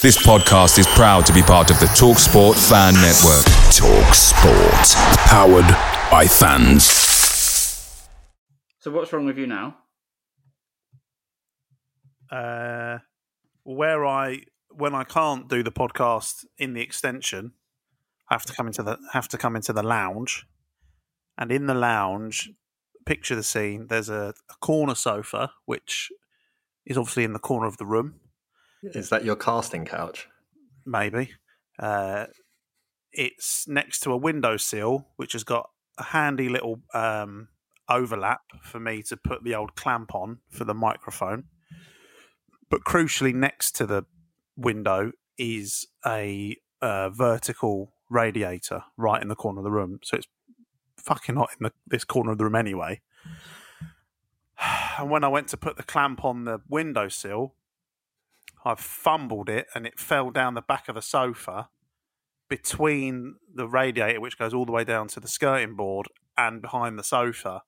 This podcast is proud to be part of the TalkSport Fan Network. TalkSport. Powered by fans. So what's wrong with you now? uh, where I when I can't do the podcast in the extension, I have to come into the have to come into the lounge, and in the lounge, picture the scene. There's a, a corner sofa which is obviously in the corner of the room. Is that your casting couch? Maybe uh, it's next to a windowsill which has got a handy little um, overlap for me to put the old clamp on for the microphone. But crucially, next to the window is a uh, vertical radiator right in the corner of the room. So it's fucking hot in the, this corner of the room anyway. And when I went to put the clamp on the windowsill, I fumbled it and it fell down the back of the sofa between the radiator, which goes all the way down to the skirting board, and behind the sofa.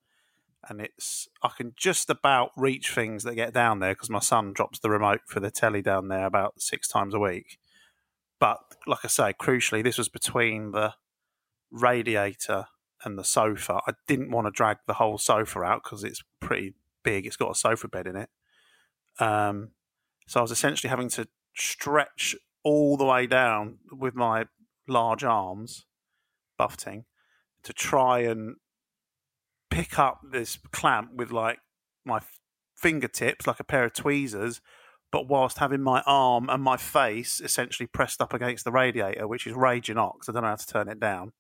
And it's I can just about reach things that get down there because my son drops the remote for the telly down there about six times a week. But like I say, crucially, this was between the radiator and the sofa. I didn't want to drag the whole sofa out because it's pretty big. It's got a sofa bed in it. Um, so I was essentially having to stretch all the way down with my large arms, buffeting, to try and pick up this clamp with like my fingertips, like a pair of tweezers, but whilst having my arm and my face essentially pressed up against the radiator, which is raging hot I don't know how to turn it down.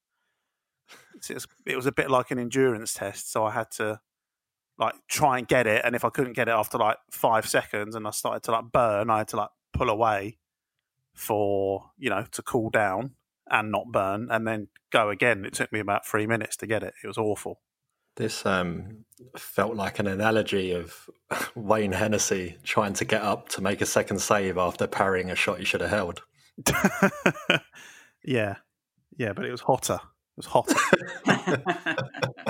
It was a bit like an endurance test, so I had to like try and get it, and if I couldn't get it after like five seconds, and I started to like burn, I had to like pull away for you know to cool down and not burn, and then go again. It took me about three minutes to get it. It was awful. This um, felt like an analogy of Wayne Hennessy trying to get up to make a second save after parrying a shot he should have held. yeah, yeah, but it was hotter. It was hotter.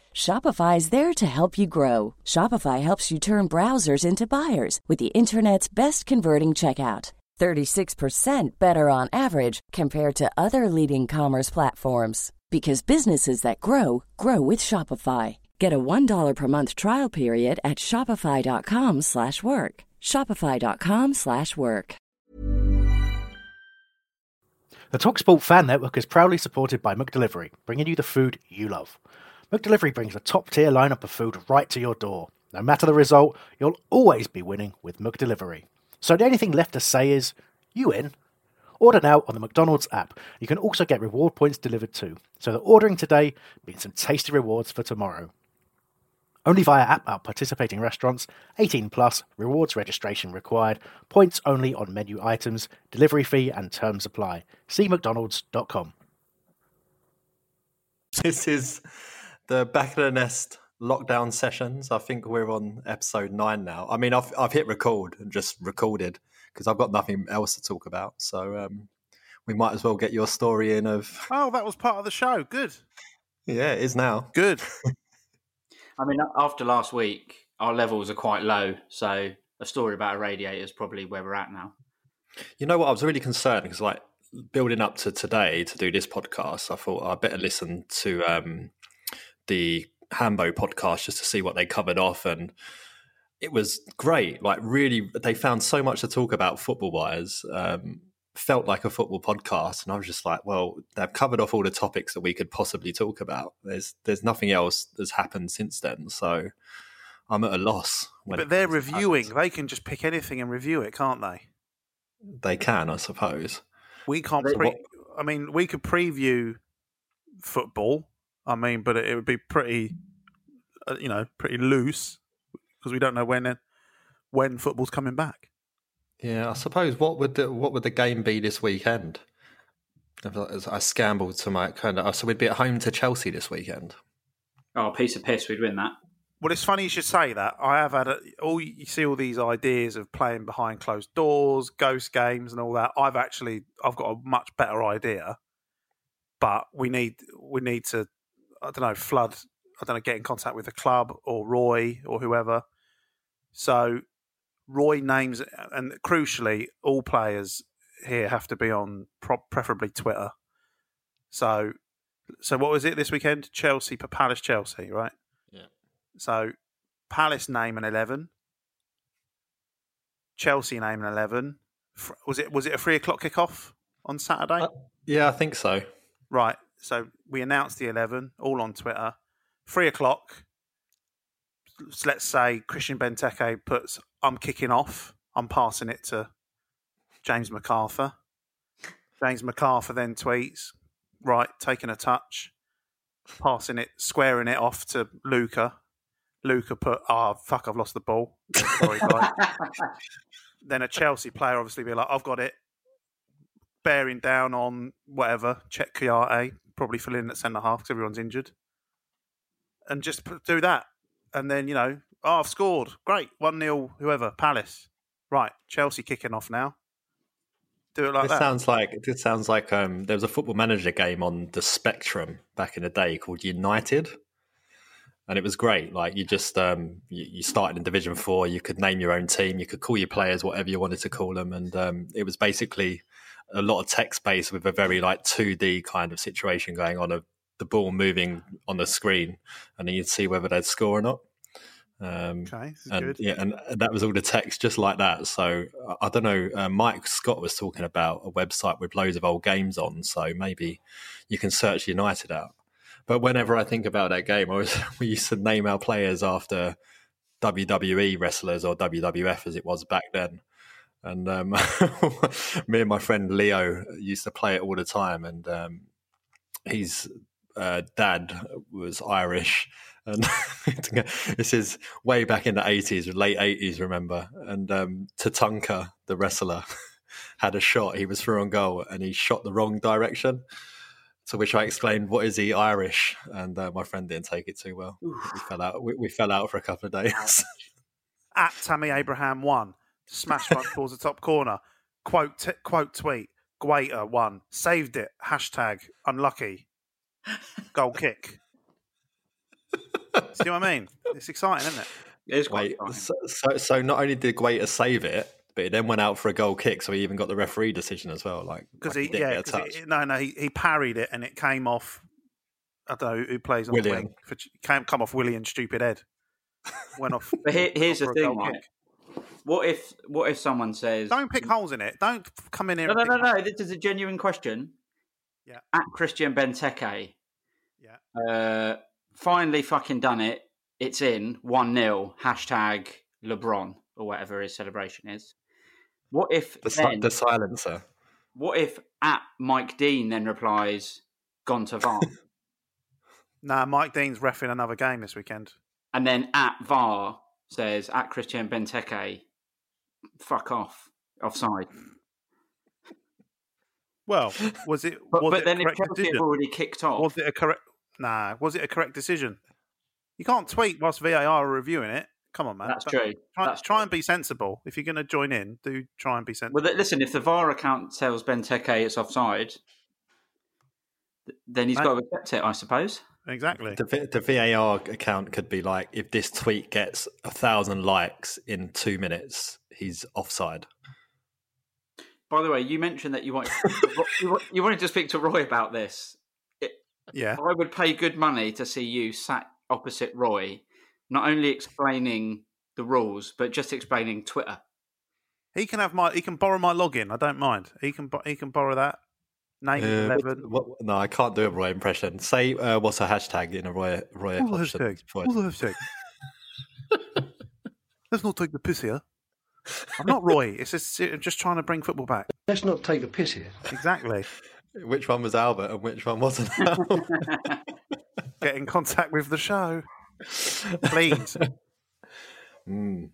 Shopify is there to help you grow. Shopify helps you turn browsers into buyers with the internet's best converting checkout. 36% better on average compared to other leading commerce platforms because businesses that grow grow with Shopify. Get a $1 per month trial period at shopify.com/work. shopify.com/work. The TalkSport Fan Network is proudly supported by McDelivery, bringing you the food you love. McDelivery brings a top-tier lineup of food right to your door. No matter the result, you'll always be winning with McDelivery. So the only thing left to say is, you in? Order now on the McDonald's app. You can also get reward points delivered too. So the ordering today means some tasty rewards for tomorrow. Only via app at participating restaurants. 18 plus. Rewards registration required. Points only on menu items. Delivery fee and terms apply. See mcdonalds.com. This is the back of the nest lockdown sessions. I think we're on episode nine now. I mean, I've I've hit record and just recorded because I've got nothing else to talk about. So um, we might as well get your story in. Of oh, that was part of the show. Good. Yeah, it is now. Good. I mean, after last week, our levels are quite low. So a story about a radiator is probably where we're at now. You know what? I was really concerned because, like, building up to today to do this podcast, I thought I better listen to um, the Hambo podcast just to see what they covered off, and it was great. Like, really, they found so much to talk about football wise. Um, felt like a football podcast, and I was just like, well, they've covered off all the topics that we could possibly talk about. There's there's nothing else that's happened since then, so I'm at a loss. But they're reviewing; they can just pick anything and review it, can't they? They can, I suppose. We can't. Pre- I mean, we could preview football. I mean, but it, it would be pretty, uh, you know, pretty loose because we don't know when when football's coming back. Yeah, I suppose what would the what would the game be this weekend? I scambled to my kind of. So we'd be at home to Chelsea this weekend. Oh, piece of piss, we'd win that. Well, it's funny you should say that. I have had a, all you see all these ideas of playing behind closed doors, ghost games, and all that. I've actually I've got a much better idea, but we need we need to I don't know flood. I don't know get in contact with the club or Roy or whoever. So Roy names and crucially, all players here have to be on pro- preferably Twitter. So, so what was it this weekend? Chelsea, Palace, Chelsea, right? Yeah. So, Palace name an eleven. Chelsea name an eleven. Was it was it a three o'clock kickoff on Saturday? Uh, yeah, I think so. Right. So we announced the 11 all on Twitter. Three o'clock. Let's say Christian Benteke puts, I'm kicking off. I'm passing it to James McArthur. James McArthur then tweets, right, taking a touch, passing it, squaring it off to Luka. Luka put, oh, fuck, I've lost the ball. Sorry, guys. then a Chelsea player obviously be like, I've got it. Bearing down on whatever, Cheikhou Kouyaté, probably fill in at centre half because everyone's injured. And just do that. And then, you know, oh, I've scored. Great. 1 0, whoever, Palace. Right. Chelsea kicking off now. Do it like This that. sounds like it sounds like um, there was a football manager game on the Spectrum back in the day called United, and it was great. Like you just um, you, you started in Division Four, you could name your own team, you could call your players whatever you wanted to call them, and um, it was basically a lot of text based with a very like two D kind of situation going on of the ball moving on the screen, and then you'd see whether they'd score or not. Um, okay. This is and good. yeah, and that was all the text just like that. So I- I don't know. Uh, Mike Scott was talking about a website with loads of old games on. So maybe you can search United out. But whenever I think about that game, I was, we used to name our players after WWE wrestlers or WWF as it was back then. And um, me and my friend Leo used to play it all the time. And um, his uh, dad was Irish. And this is way back in the 80s, late 80s, remember? And um, Tatanka, the wrestler, had a shot. He was through on goal and he shot the wrong direction. To which I explained, "What is he Irish?" And uh, my friend didn't take it too well. We fell out. We, we fell out for a couple of days. At Tammy Abraham won. Smash front towards the top corner. Quote t- quote tweet. Guaita won. Saved it. Hashtag unlucky. Goal kick. See what I mean? It's exciting, isn't it? It is quite Wait, so, so, so not only did Guaita save it, but he then went out for a goal kick, so he even got the referee decision as well. Like Because like he, didn't yeah, get a 'cause touch. he, no, no, he, he parried it and it came off. I don't know who plays on Willian. the wing. For, came come off Willian Stupid Head. Went off. But here, here's the thing, goal right? kick. What if what if someone says Don't pick holes in it. Don't come in here. No, and no, pick no, no. This is a genuine question. Yeah. At Christian Benteke, Yeah. uh, finally fucking done it. It's in 1 0, hashtag LeBron, or whatever his celebration is. What if The, si- then, the silencer. what if at Mike Dean then replies, gone to VAR? Nah, Mike Dean's refing another game this weekend. and then at VAR says, at Christian Benteke, fuck off, offside. Well, was it? But, was but it then if Chelsea decision? have already kicked off, Was it a correct? Nah, was it a correct decision? You can't tweet whilst VAR are reviewing it. Come on, man. that's Don't- true. Try, That's try true. and be sensible. If you're going to join in, do try and be sensible. Well, listen, if the VAR account tells Benteke it's offside, then he's Right. got to accept it, I suppose. Exactly. The, the VAR account could be like, if this tweet gets a thousand likes in two minutes, he's offside. By the way, you mentioned that you wanted you you wanted to speak to Roy about this. Yeah. I would pay good money to see you sat opposite Roy, not only explaining the rules but just explaining Twitter. He can have my. He can borrow my login. I don't mind. He can. He can borrow that. Name Uh, what, what- no, I can't do a Roy impression. Say uh, what's a hashtag in a Roy Roy What's the hashtag? voice. What's the hashtag? Let's not take the piss here. I'm not Roy. It's just I'm just trying to bring football back. Let's not take the piss here. Exactly. Which one was Albert and which one wasn't? Get in contact with the show, please. Mm.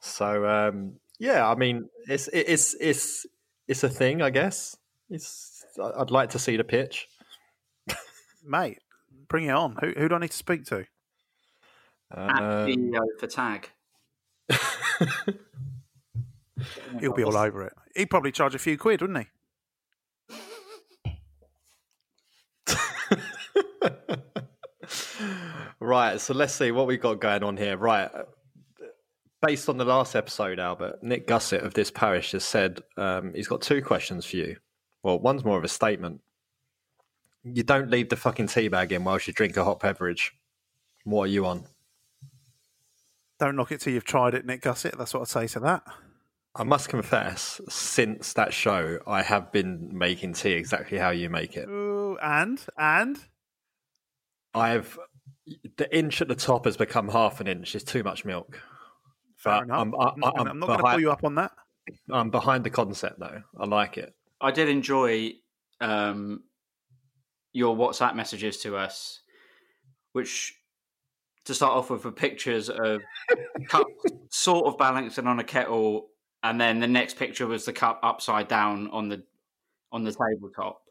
So um, yeah, I mean, it's it's it's it's a thing, I guess. It's I'd like to see the pitch. Mate, bring it on. Who, who do I need to speak to? At Um, CEO for tag. He'll be all over it. He'd probably charge a few quid, wouldn't he? right, so let's see what we've got going on here. Right, uh, based on the last episode, Albert, Nick Gussett of this parish has said um, he's got two questions for you. Well, one's more of a statement. You don't leave the fucking tea bag in whilst you drink a hot beverage. What are you on? Don't knock it till you've tried it, Nick Gussett. That's what I'd say to that. I must confess, since that show, I have been making tea exactly how you make it. Ooh, and and I've the inch at the top has become half an inch. It's too much milk. fair But enough. I'm, I, not I'm gonna- I'm not going to pull you up on that. I'm behind the concept though. I like it. I did enjoy um, your WhatsApp messages to us, which to start off with were pictures of cups sort of balancing on a kettle, and then the next picture was the cup upside down on the on the tabletop,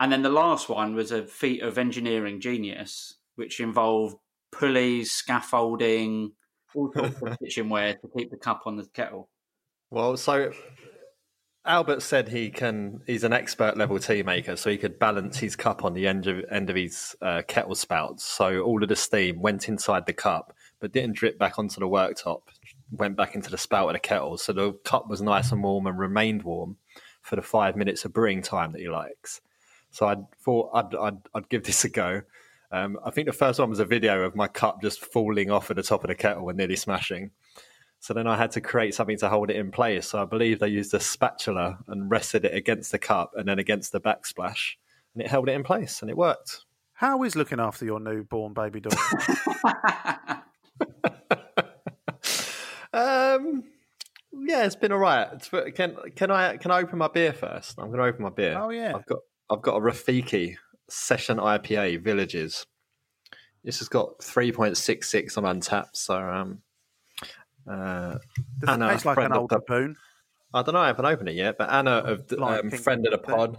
and then the last one was a feat of engineering genius, which involved pulleys, scaffolding, all sorts of kitchenware to keep the cup on the kettle. Well, so Albert said he can. He's an expert level tea maker, so he could balance his cup on the end of end of his uh, kettle spouts. So all of the steam went inside the cup, but didn't drip back onto the worktop. Went back into the spout of the kettle, so the cup was nice and warm and remained warm for the five minutes of brewing time that he likes. So I thought I'd, I'd, I'd give this a go. Um, I think the first one was a video of my cup just falling off at the top of the kettle and nearly smashing. So then I had to create something to hold it in place. So I believe they used a spatula and rested it against the cup and then against the backsplash, and it held it in place, and it worked. How is looking after your newborn baby daughter? Um, yeah, it's been all right. Can can I can I open my beer first? I'm going to open my beer. Oh, yeah. I've got I've got a Rafiki Session IPA Villages. This has got 3.66 on Untappd. So um, uh, Does Anna, it taste like friend an of old the- I don't know. I haven't opened it yet. But Anna, of the, Like um, friend of the pod,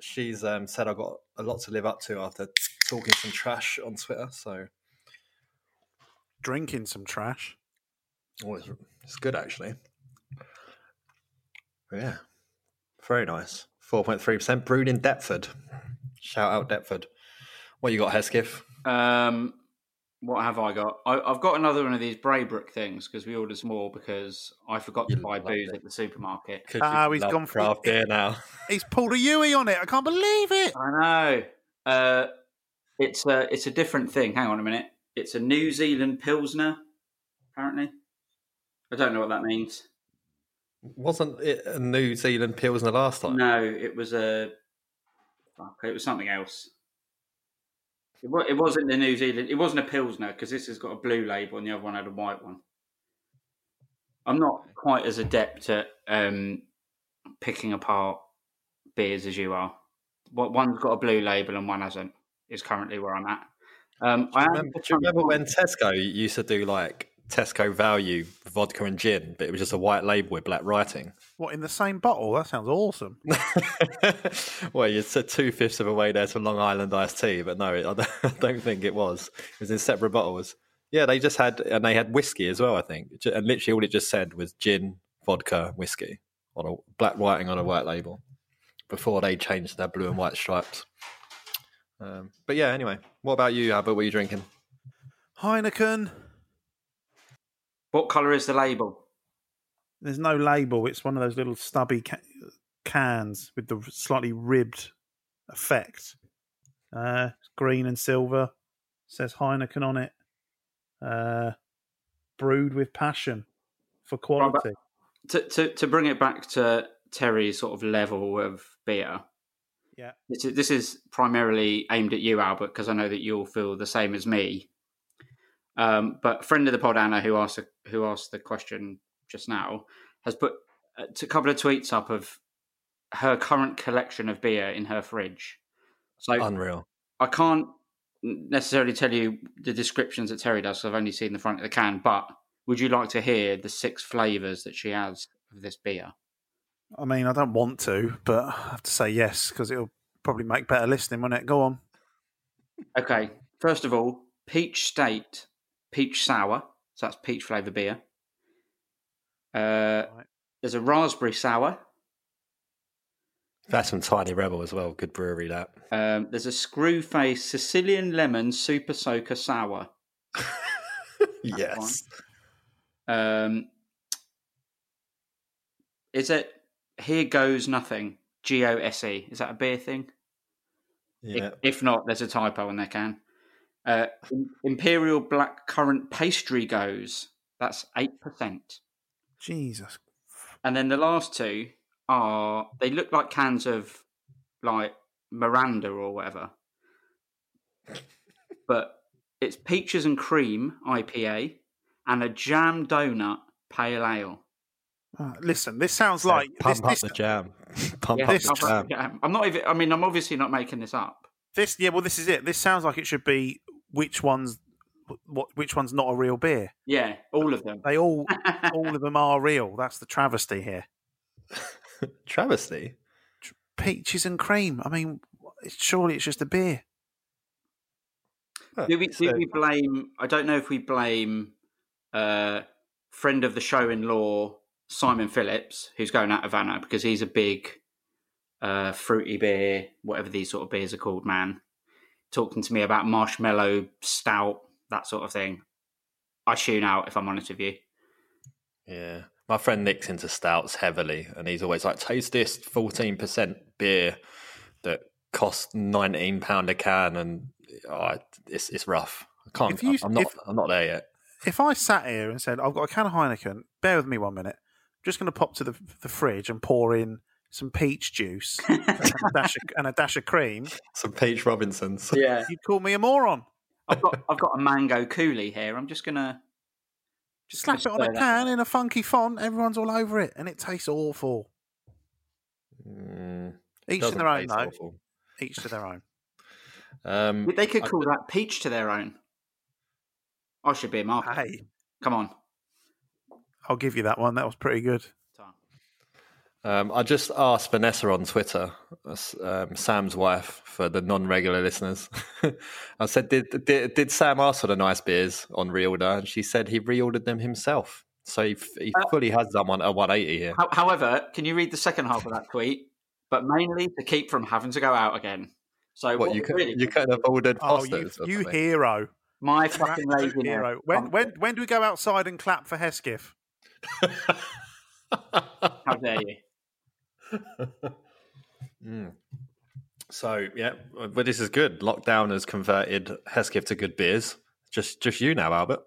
she's um, said I've got a lot to live up to after talking some trash on Twitter. So Drinking some trash. oh, it's, it's good actually. Yeah, very nice. Four point three percent brewed in Deptford. Shout out Deptford. What you got, Hesketh? Um, what have I got? I, I've got another one of these Braybrooke things because we ordered some more because I forgot to You buy booze it. at the supermarket. Ah, he's gone for- craft beer now. He's pulled a Yui on it. I can't believe it. I know. Uh, it's a it's a different thing. Hang on a minute. It's a New Zealand Pilsner. Apparently, I don't know what that means. Wasn't it a New Zealand Pilsner last time? No, it was a. It was something else. It, it wasn't the New Zealand. It wasn't a Pilsner because this has got a blue label and the other one had a white one. I'm not quite as adept at um, picking apart beers as you are. What one's got a blue label and one hasn't. Is currently where I'm at. Um, I am- Remember, do you remember when Tesco used to do like Tesco value vodka and gin, but it was just a white label with black writing? What in the same bottle? That sounds awesome. well, you said two fifths of a way there to Long Island iced tea, but no, I don't, think it was. It was in separate bottles. Yeah, they just had, and they had whiskey as well, I think. And literally all it just said was gin, vodka, whiskey on a black writing on a white label before they changed their blue and white stripes. Um, but yeah, anyway, what about you, Albert? What are you drinking? Heineken. What colour is the label? There's no label. It's one of those little stubby ca- cans with the slightly ribbed effect. Uh, green and silver. Says Heineken on it. Uh, brewed with passion for quality. To, to to bring it back to Terry's sort of level of beer. Yeah. This is, this is primarily aimed at you, Albert, because I know that you'll feel the same as me. Um, but a friend of the pod, Anna, who asked who asked the question just now, has put a a couple of tweets up of her current collection of beer in her fridge. So Unreal. I can't necessarily tell you the descriptions that Terry does. 'cause I've only seen the front of the can. But would you like to hear the six flavors that she has of this beer? I mean, I don't want to, but I have to say yes because it'll probably make better listening, won't it? Go on. Okay, first of all, peach state, peach sour. So that's peach flavour beer. Uh, Right. There's a raspberry sour. That's from Tiny Rebel as well. Good brewery, that. Um, there's a screw face Sicilian lemon super soaker sour. yes. Um, is it here goes nothing? G O S E. Is that a beer thing? Yeah. If, if not, there's a typo in their can. Uh, Imperial black currant pastry gose. That's eight percent. Jesus. And then the last two are they look like cans of like Mirinda or whatever. But it's peaches and cream IPA and a jam donut pale ale. Uh, listen, this sounds So like pump this, up this, the jam. Pump Yeah, up the jam. I'm not even I mean I'm obviously not making this up. This. Yeah, well, this is it. This sounds like it should be which one's what, which one's not a real beer. Yeah, all of them. They all, all of them are real. That's the travesty here. Travesty. Peaches and cream. I mean, surely it's just a beer. Do we, do So- we blame? I don't know if we blame uh, friend of the show in law Simon Phillips, who's going out of Vanna because he's a big uh, fruity beer, whatever these sort of beers are called. Man, talking to me about marshmallow stout, that sort of thing. I tune out if I'm honest with you. Yeah. My friend Nick's into stouts heavily, and he's always like, taste this 14% beer that costs £19 a can, and oh, it's, it's rough. I can't, If you- I'm, not, if- I'm not there yet. If I sat here and said, I've got a can of Heineken, bear with me one minute. I'm just going to pop to the, the fridge and pour in some peach juice and, a dash of, and a dash of cream, Some Peach Robinsons. Yeah, you'd call me a moron. I've got I've got a mango coulis here. I'm just gonna Just slap it on a stir can in a funky font. Everyone's all over it, and it tastes awful. Mm, Each to their own, though. awful. Each to their own. Um, They could I- call that peach to their own. I should be a market. Hey, Come on. I'll give you that one. That was pretty good. Um, I just asked Vanessa on Twitter, um, Sam's wife, for the non-regular listeners. I said, did, did did Sam ask for the nice beers on reorder? And she said he reordered them himself. So he, f- he Uh, fully has done one at 180 here. However, can you read the second half of that tweet? But mainly to keep from having to go out again. So What what you could really you couldn't have ordered Oh, you, you hero. my You're fucking absolute laziness. hero. When, when, when do we go outside and clap for Hesketh? How dare you? Mm. So yeah, but this is good. Lockdown has converted Hesketh to good beers. Just just you now, Albert.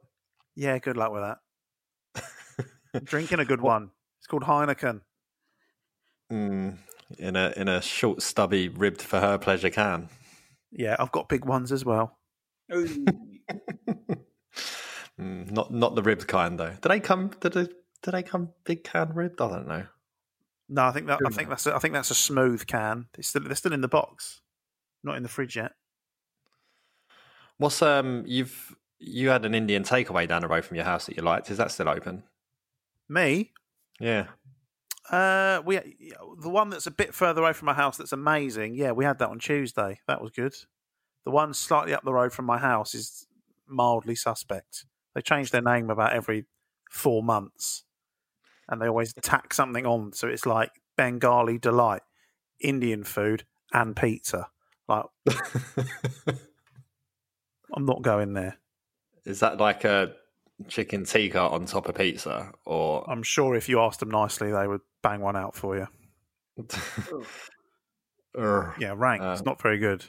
Yeah, good luck with that. Drinking a good one. It's called Heineken. Mm, in a in a short, stubby, ribbed for her pleasure can. Yeah, I've got big ones as well. Mm, not not the ribbed kind though. Do they come? Do they, do they come big can ribbed? I don't know. No, I think that I think that's a, I think that's a smooth can. It's still they're still in the box, not in the fridge yet. What's um you've you had an Indian takeaway down the road from your house that you liked. Is that still open? Me, Yeah. uh, we the one that's a bit further away from my house that's amazing. Yeah, we had that on Tuesday. That was good. The one slightly up the road from my house is mildly suspect. They change their name about every four months, and they always tack something on. So it's like Bengali delight, Indian food, and pizza. Like I'm not going there. Is that like a chicken tikka on top of pizza, or I'm sure if you asked them nicely, they would bang one out for you. Yeah, rank. Uh, it's not very good.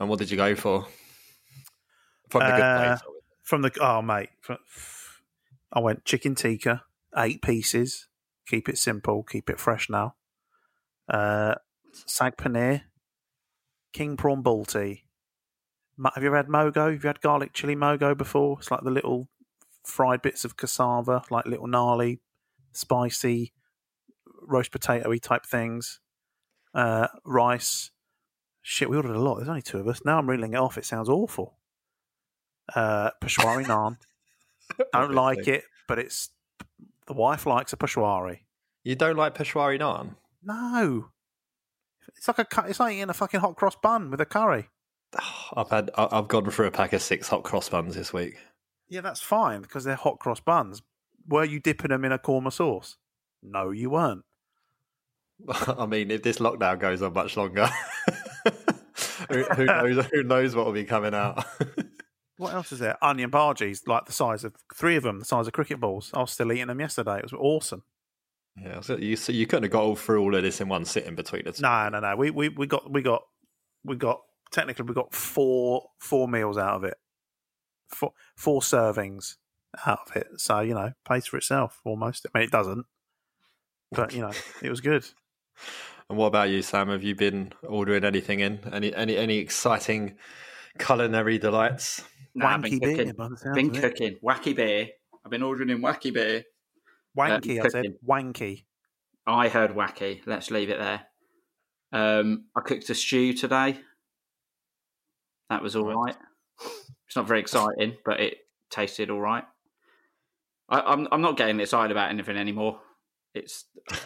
And what did you go for? From the good Uh, place. From the oh mate, I went chicken tikka, eight pieces. Keep it simple, keep it fresh now. Uh, sag paneer, king prawn balti. Have you ever had mogo? Have you had garlic chili mogo before? It's like the little fried bits of cassava, like little gnarly, spicy, roast potatoy type things. Uh, rice. Shit, we ordered a lot. There's only two of us. Now I'm reeling it off. It sounds awful. Uh, Peshwari naan. Don't like it, but it's the wife likes a Peshwari. You don't like Peshwari naan? No, it's like a it's like eating a fucking hot cross bun with a curry. I've had I've gone through a pack of six hot cross buns this week. Yeah, that's fine because they're hot cross buns. Were you dipping them in a korma sauce? No, you weren't. I mean, if this lockdown goes on much longer, who, who knows? Who knows what will be coming out? What else is there? Onion bhajis, like the size of three of them, the size of cricket balls. I was still eating them yesterday. It was awesome. yeah, so you so you couldn't have got all through all of this in one sitting between the two. No, no, no. We we we got we got we got technically we got four four meals out of it. Four four servings out of it. So, you know, pays for itself almost. I mean it doesn't. But, you know, it was good. And what about you, Sam? Have you been ordering anything in? Any any any exciting culinary delights? Nah, I've been Wanky beer, cooking. by Been cooking. Wacky beer. I've been ordering in wacky beer. Wanky, Uh, I said. Wanky. I heard wacky. Let's leave it there. Um, I cooked a stew today. That was all right. It's not very exciting, but it tasted all right. I, I'm I'm not getting excited about anything anymore. It's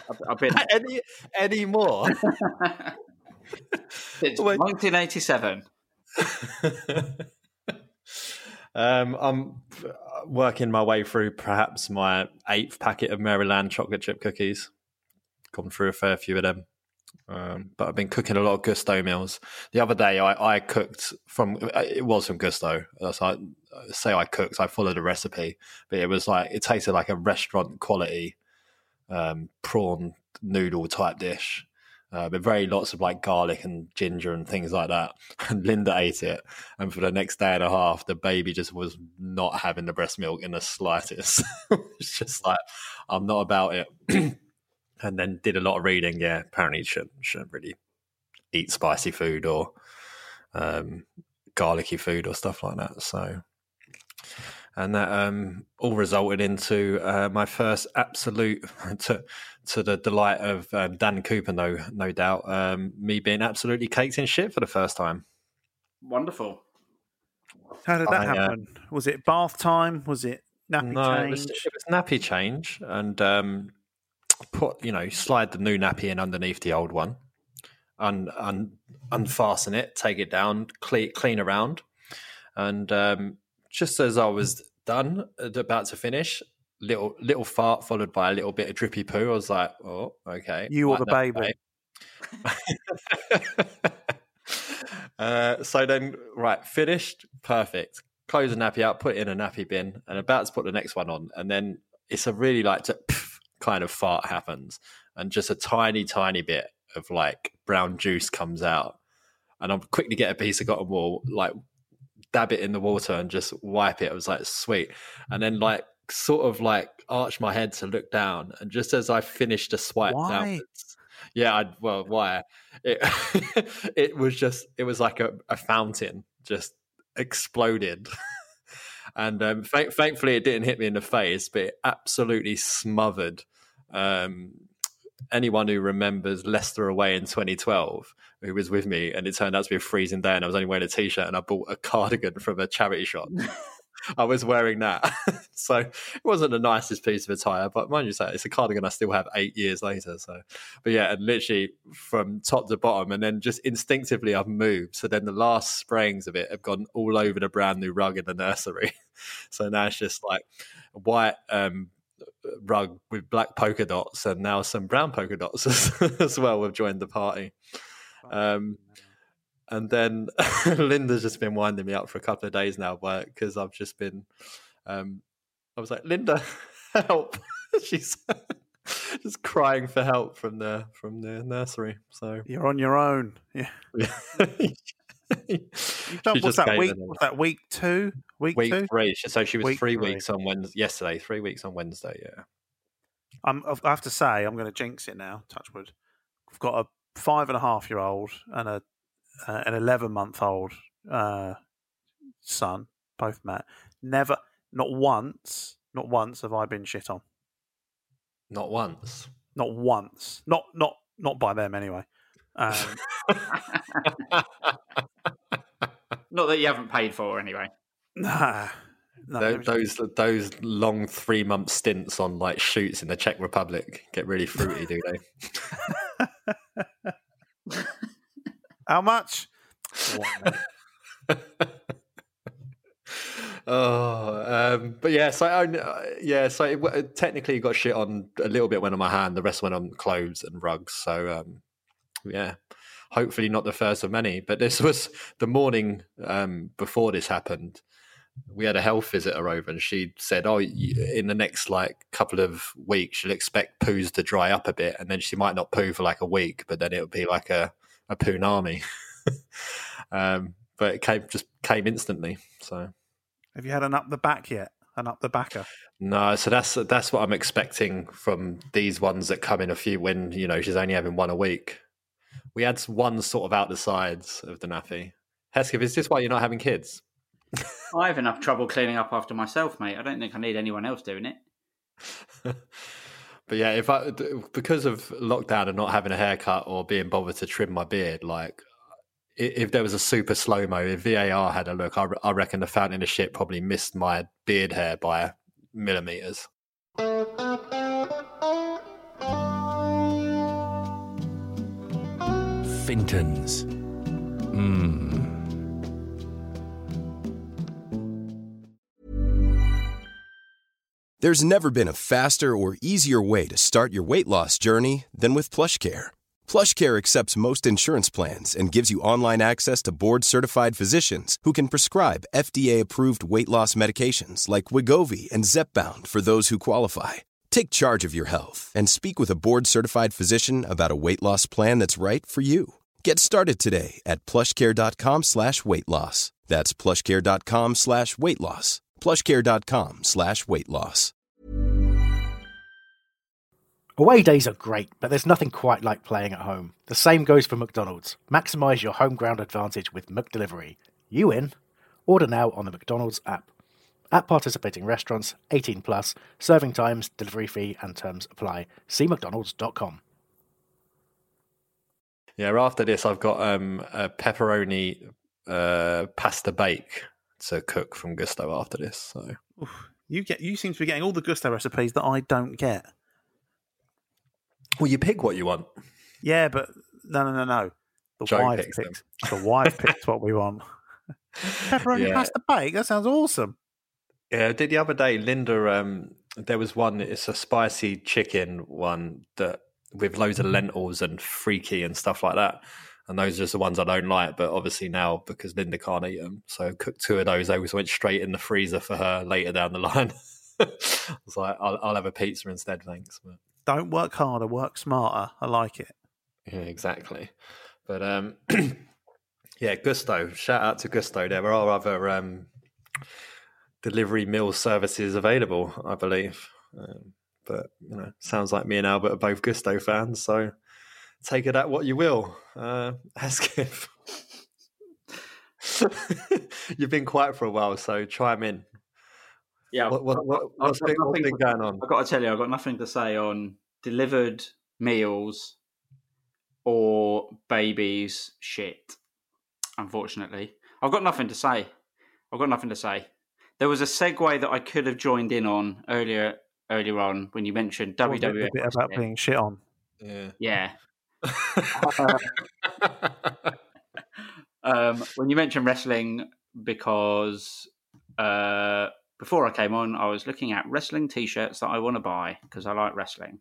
I've, I've been any any more? it's Wait. 1987. um, I'm working my way through perhaps my eighth packet of Maryland chocolate chip cookies. Gone through a fair few of them. Um, but I've been cooking a lot of Gousto meals. The other day, I, I cooked from it was from Gousto. That's I say I cooked. I followed a recipe, but it was like it tasted like a restaurant quality um, prawn noodle type dish. Uh, but very lots of like garlic and ginger and things like that. And Linda ate it, and for the next day and a half, the baby just was not having the breast milk in the slightest. it's just like I'm not about it. and then did a lot of reading. Yeah, apparently shouldn't shouldn't really eat spicy food or um, garlicky food or stuff like that. So, and that um, all resulted into uh, my first absolute to to the delight of um, Dan Cooper, no no doubt, um, me being absolutely caked in shit for the first time. Wonderful. How did that I, uh, happen? Was it bath time? Was it nappy no, change? it was, it was nappy change, and um, put you know slide the new nappy in underneath the old one, un, un, unfasten it, take it down, clean clean around, and um, just as I was done, uh, about to finish, little little fart followed by a little bit of drippy poo. I was like, oh, okay, You or the baby? uh, so then, right, finished, perfect. Close the nappy out, put it in a nappy bin, and about to put the next one on, and then it's a really like to, kind of fart happens, and just a tiny, tiny bit of like brown juice comes out, and I quickly get a piece of cotton wool, like dab it in the water and just wipe it. I was like, sweet, and then like sort of like arch my head to look down, and just as I finished the swipe Why? downwards, yeah, I, well, why? It it was just it was like a, a fountain just exploded. And um, thank- thankfully, it didn't hit me in the face, but it absolutely smothered um, anyone who remembers Leicester away in 2012, who was with me, and it turned out to be a freezing day, and I was only wearing a t-shirt, and I bought a cardigan from a charity shop. I was wearing that, so it wasn't the nicest piece of attire, but mind you, say it's a cardigan I still have eight years later. So, but yeah, and literally from top to bottom, and then just instinctively I've moved. So then the last sprayings of it have gone all over the brand new rug in the nursery. So now it's just like white um, rug with black polka dots, and now some brown polka dots as, as well have joined the party. Um, and then Linda's just been winding me up for a couple of days now, because I've just been. Um, I was like, Linda, help! She's just crying for help from the from the nursery. So You're on your own. Yeah. You've what's that week? What's that week two? Week, week two? three. So she was Week three three. weeks on Wednesday. Yesterday, three weeks on Wednesday. Yeah. I'm, I have to say, I'm going to jinx it now. Touchwood. I've got a five and a half year old and a uh, an eleven month old uh, son, both Matt. Never, not once, not once have I been shit on. Not once. Not once. Not not not by them anyway. Um, Not that you haven't paid for anyway. nah, no, Tho- those those long three month stints on like shoots in the Czech Republic get really fruity, do they? How much? oh, um, but yeah, so I, uh, yeah, so it, w- technically you got shit on a little bit went on my hand. The rest went on clothes and rugs. So um, yeah, hopefully not the first of many. But this was the morning um, before this happened. We had a health visitor over, and she said, "Oh, in the next like couple of weeks, she'll expect poos to dry up a bit, and then she might not poo for like a week, but then it'll be like a a poonami." um, but it came just came instantly. So Have you had an up the back yet? An up the backer? no, so that's that's what I'm expecting from these ones that come in a few. When you know she's only having one a week. We had one sort of out the sides of the nappy. Hesketh, is this why you're not having kids? I have enough trouble cleaning up after myself, mate. I don't think I need anyone else doing it. But yeah, if I because of lockdown and not having a haircut or being bothered to trim my beard, like if there was a super slow mo, if VAR had a look, I, I reckon the fountain of shit probably missed my beard hair by millimeters. Fintons. Mmm. There's never been a faster or easier way to start your weight loss journey than with PlushCare. PlushCare accepts most insurance plans and gives you online access to board-certified physicians who can prescribe FDA-approved weight loss medications like Wegovy and Zepbound for those who qualify. Take charge of your health and speak with a board-certified physician about a weight loss plan that's right for you. Get started today at plushcare.com slash weight loss. That's plushcare.com slash weight loss. plushcare.com slash weight loss. Away days are great, but there's nothing quite like playing at home. The same goes for McDonald's. Maximise your home ground advantage with McDelivery. You in? Order now on the McDonald's app. At participating restaurants, 18 plus, serving times, delivery fee, and terms apply. See McDonald's.com. Yeah, after this, I've got um, a pepperoni uh, pasta bake to cook from Gousto after this. So You get. You seem to be getting all the Gousto recipes that I don't get. well, you pick what you want. Yeah, but no, no, no, no. The Joe wife picks picks. The wife picks what we want. Pepperoni Yeah. pasta bake. That sounds awesome. Yeah, I did the other day. Linda, um, there was one. It's a spicy chicken one that with loads of lentils and freaky and stuff like that. And those are just the ones I don't like. But obviously now because Linda can't eat them, so I cooked two of those. Those went straight in the freezer for her later down the line. I was like, I'll, I'll have a pizza instead, thanks. But Don't work harder, work smarter. I like it. yeah, exactly. But um, yeah, Gousto. Shout out to Gousto. There are other um, delivery meal services available, I believe. Um, but you know, sounds like me and Albert are both Gousto fans, so take it at what you will. Uh, Hesketh. You've been quiet for a while, so chime in. Yeah, What, what, what, what's, been, what's nothing- been going on? I've got to tell you, I've got nothing to say on delivered meals or babies shit. Unfortunately, I've got nothing to say. I've got nothing to say. There was a segue that I could have joined in on earlier earlier on when you mentioned What was it, WWF. the bit about wrestling. being shit on. Yeah. Yeah. um, when you mentioned wrestling, because uh, before I came on, I was looking at wrestling T-shirts that I want to buy because I like wrestling.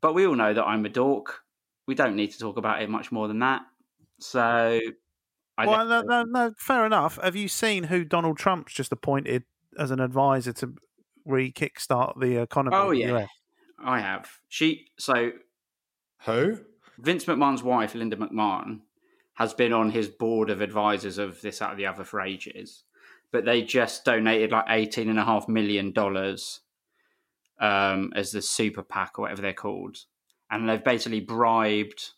But we all know that I'm a dork. We don't need to talk about it much more than that. So, I well, no, no, no, fair enough. Have you seen who Donald Trump's just appointed as an advisor to re kickstart the economy? oh in the yeah, US? I have. She so Who? Vince McMahon's wife, Linda McMahon, has been on his board of advisors of this, out of the other for ages. But they just donated like eighteen and a half million dollars um, as the super PAC or whatever they're called, and they've basically bribed,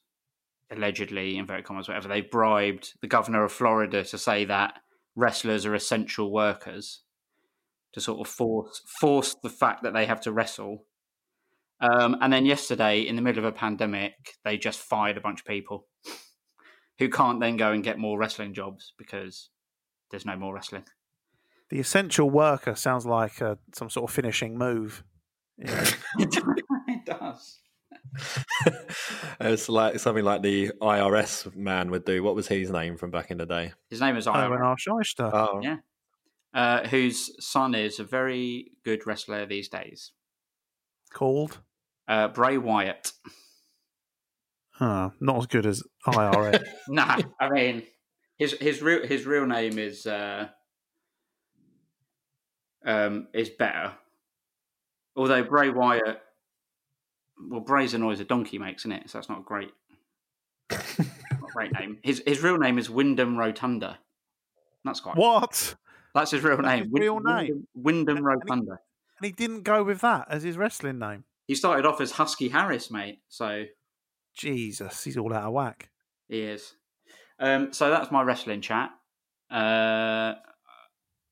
allegedly, in very commas, whatever they bribed the governor of Florida to say that wrestlers are essential workers, to sort of force force the fact that they have to wrestle. Um, and then yesterday, in the middle of a pandemic, they just fired a bunch of people who can't then go and get more wrestling jobs because there's no more wrestling. The essential worker sounds like uh, some sort of finishing move. Yeah. it does. it's like something like the IRS man would do. What was his name from back in the day? His name is Owen Ira, R. Schyster. Oh, Yeah. uh, whose son is a very good wrestler these days. Called? Uh, Bray Wyatt. Huh, not as good as IRS. Nah, I mean his his real his real name is uh, um, is better. Although Bray Wyatt, well, Bray's a noise a donkey makes, isn't it? So that's not a great, not a great name. His his real name is Windham Rotunda. That's quite. what? That's his real That's name. his Wyn- real name? Windham, Windham And- and he- Rotunda. And he didn't go with that as his wrestling name. He started off as Husky Harris, mate. So Jesus, he's all out of whack. he is. Um, so that's my wrestling chat. Uh,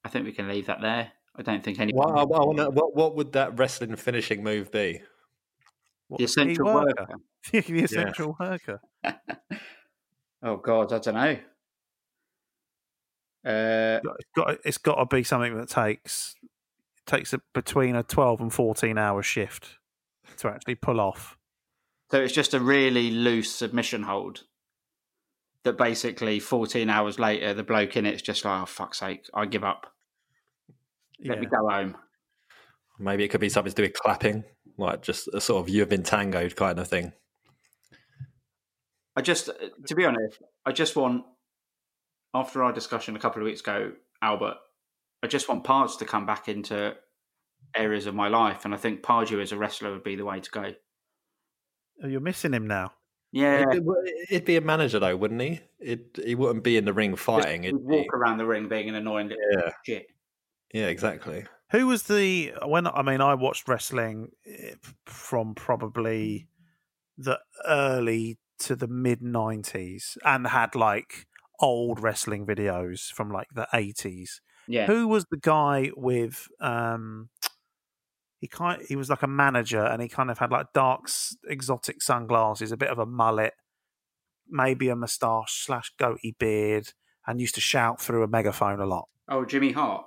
I think we can leave that there. I don't think anyone. What, I, I what, what would that wrestling finishing move be? What, the essential key worker. the essential worker. oh God, I don't know. Uh, It's got, it's got to be something that takes takes between a twelve and fourteen hour shift to actually pull off. so it's just a really loose submission hold. That basically, 14 hours later, the bloke in it's just like, oh fuck's sake, I give up. Let Yeah. me go home. Maybe it could be something to do with clapping, like just a sort of you've been tangoed kind of thing. I just, uh, to be honest, I just want, after our discussion a couple of weeks ago, Albert, I just want Pards to come back into areas of my life, and I think Pardew as a wrestler would be the way to go. Oh, You're missing him now. Yeah, It'd, it'd be a manager though, wouldn't he? It he wouldn't be in the ring fighting. He'd walk be, around the ring being an annoying little Yeah. shit. yeah, exactly. Who was the when I mean I watched wrestling eh, from probably the early to the mid nineties and had like old wrestling videos from like the eighties. Yeah, Who was the guy with um he kind he was like a manager and he kind of had like dark exotic sunglasses, a bit of a mullet, maybe a moustache slash goatee beard, and used to shout through a megaphone a lot. Oh, Jimmy Hart.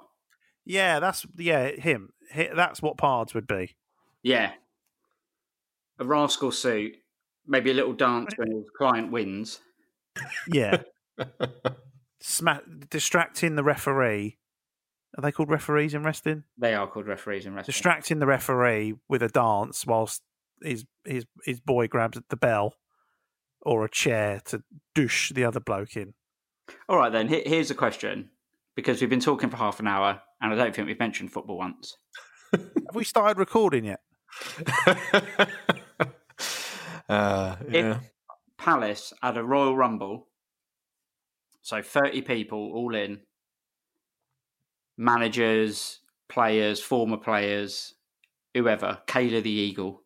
Yeah, that's yeah him. Hi- That's what Pards would be. Yeah. A rascal suit, maybe a little dance when his client wins. Yeah, Sma- distracting the referee. Are they called referees in wrestling? They are called referees in wrestling. Distracting the referee with a dance whilst his his his boy grabs the bell or a chair to douche the other bloke in. All right, then. Here's a question because we've been talking for half an hour and I don't think we've mentioned football once. Have we started recording yet? uh, yeah. Palace had a Royal Rumble, so 30 people all in, managers, players, former players, whoever, Kayla the Eagle.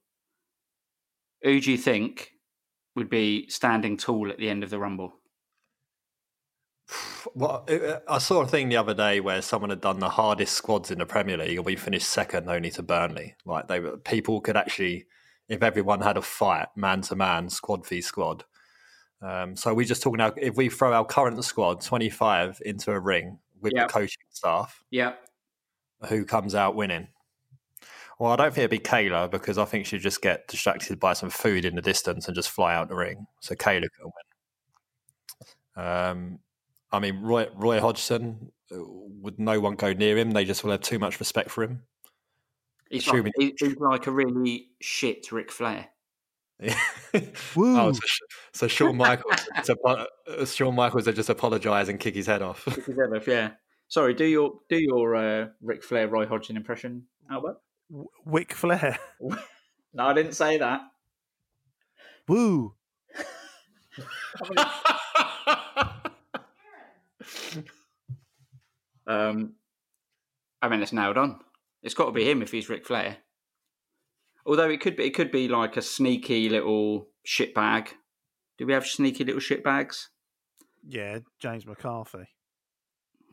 Who do you think would be standing tall at the end of the Rumble? Well, uh, I saw a thing the other day where someone had done the hardest squads in the Premier League, and we finished second only to Burnley. Like they were, people could actually, if everyone had a fight, man to man, squad v squad. Um, so we're just talking now. If we throw our current squad, twenty five, into a ring with Yeah. the coaching staff, Yeah. who comes out winning? Well, I don't think it'd be Kayla because I think she'd just get distracted by some food in the distance and just fly out the ring. So Kayla can win. Um, I mean, Roy, Roy Hodgson, uh, would no one go near him? They just will have too much respect for him. He's like, Assuming- he- he's like a really shit Ric Flair. oh, so, Sh- so Shawn Michaels, it's apo- uh, Shawn Michaels, would just apologise and kick his head off. yeah. Sorry, do your do your uh, Ric Flair Roy Hodgson impression, Albert? W- Wick Flair. No, I didn't say that. Woo. Um, I mean, it's nailed on. It's got to be him if he's Ric Flair. Although it could be, it could be like a sneaky little shit bag. Do we have sneaky little shit bags? Yeah, James McCarthy.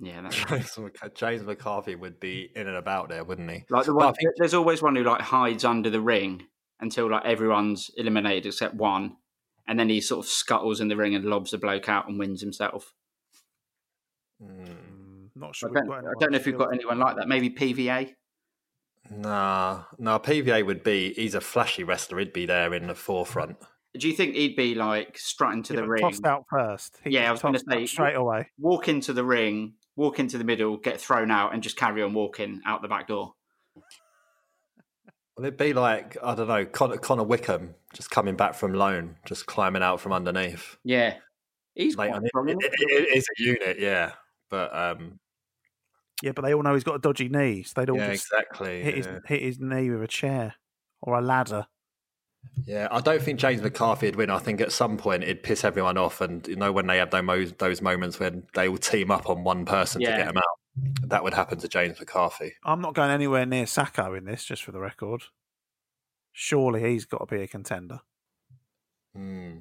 Yeah, that's James, James McCarthy would be in and about there, wouldn't he? like the one. think- There's always one who like hides under the ring until like everyone's eliminated except one, and then he sort of scuttles in the ring and lobs the bloke out and wins himself. Mm. Not I sure. don't, I don't know if we've got anyone like that. Maybe PVA. Nah, nah. PVA would be. He's a flashy wrestler. He'd be there in the forefront. Do you think he'd be like strutting to Yeah, the but ring, tossed out first. He Yeah, I was gonna say- straight away. walk into the ring, walk into the middle, get thrown out, and just carry on walking out the back door? Well, it'd be like I don't know, Connor, Connor Wickham just coming back from loan, just climbing out from underneath. Yeah, he's Like, quite and it, strong, it, isn't he? it- it is a unit, yeah. But um, Yeah, but they all know he's got a dodgy knee. So they'd all yeah, just exactly. hit his hit his knee with a chair or a ladder. Yeah, I don't think James McCarthy would win. I think at some point it'd piss everyone off, and you know when they have those those moments when they will team up on one person to get him out, that would happen to James McCarthy. I'm not going anywhere near Sakho in this, just for the record. Surely he's got to be a contender. Hmm.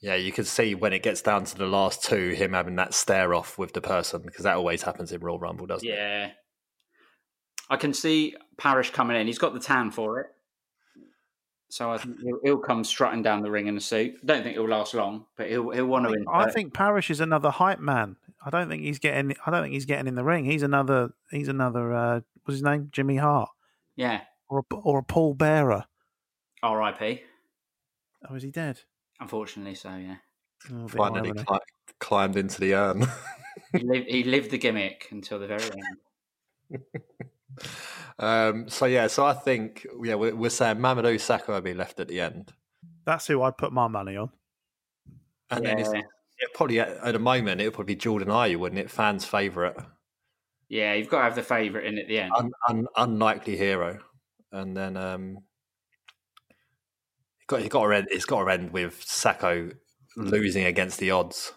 Yeah, you can see when it gets down to the last two, him having that stare off with the person because that always happens in Royal Rumble, doesn't it? Yeah, I can see Parish coming in. He's got the tan for it, so I think he'll, he'll come strutting down the ring in a suit. I don't think it'll last long, but he'll he'll want to. Insert. I think Parish is another hype man. I don't think he's getting. I don't think he's getting in the ring. He's another. He's another. Uh, what's his name? Jimmy Hart yeah. or a, or a Paul Bearer. R.I.P. Oh, is he dead? Unfortunately, so yeah. Oh, Finally irony. cli- climbed into the urn. He lived, he lived the gimmick until the very end. um, so yeah, so I think yeah, we're, we're saying Mamadou Sakho will be left at the end, That's who I'd put my money on. and then it's Yeah. yeah, probably at, at the moment it would probably be Jordan Ayew, wouldn't it? Fans' favourite, Yeah, you've got to have the favourite in at the end. un, un, unlikely hero, and then um, it got it got to end. It's got to end with Sakho hmm. losing against the odds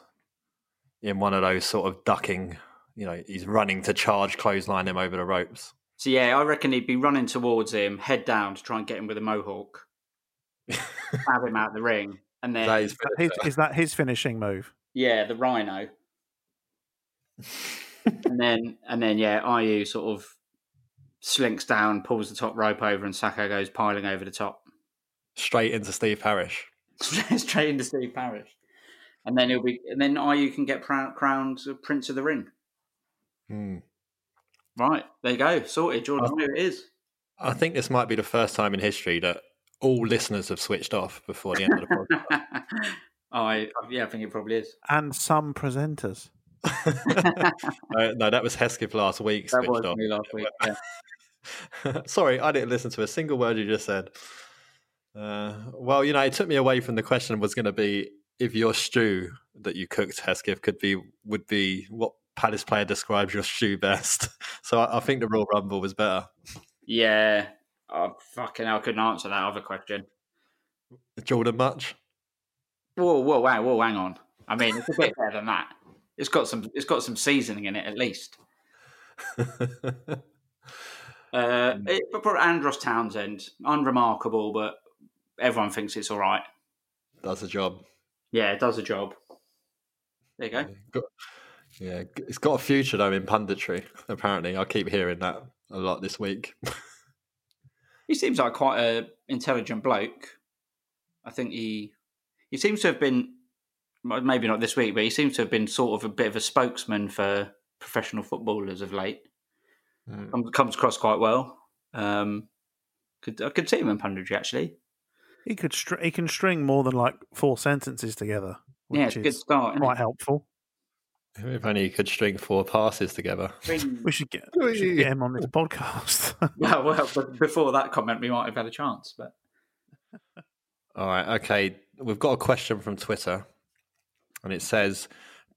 in one of those sort of ducking. You know, he's running to charge, clothesline him over the ropes. So yeah, I reckon he'd be running towards him, head down to try and get him with a mohawk, have him out the ring, and then That is His, is that his finishing move? yeah, the rhino, and then and then yeah, Ayew sort of slinks down, pulls the top rope over, and Sakho goes piling over the top, straight into Steve Parish. straight into Steve Parish, and then he'll be, and then Ayew can get prou- crowned Prince of the Ring. Hmm. Right, there you go, sorted. Jordan, who it is. I think this might be the first time in history that all listeners have switched off before the end of the podcast. I yeah, I think it probably is. And some presenters. no, no, that was Hesketh last week. That was off. me last week. Yeah. Sorry, I didn't listen to a single word you just said. Uh, well, you know, it took me away from the question was going to be if your stew that you cooked, Hesketh, could be would be what Palace player describes your stew best. So I, I think the Royal Rumble was better. Yeah. Oh, fucking hell, I couldn't answer that other question. Jordan much? Whoa, whoa, wow, whoa, hang on. I mean, it's a bit better than that. It's got some it's got some seasoning in it at least. Uh, it, but for Andros Townsend, unremarkable, but everyone thinks it's all right. Does a job. Yeah, it does a job. There you go. Yeah, it's got a future though in punditry. Apparently, I keep hearing that a lot this week. He seems like quite a intelligent bloke. I think he he seems to have been maybe not this week, but he seems to have been sort of a bit of a spokesman for professional footballers of late. Mm. Comes, comes across quite well. Um, could I could see him in punditry actually. He could str- he can string more than like four sentences together, which yeah, it's a good is start. Isn't quite it? helpful. If only he could string four passes together. We should get we should get him on this podcast. well, well, but before that comment, we might have had a chance. But All right, okay. We've got a question from Twitter, and it says,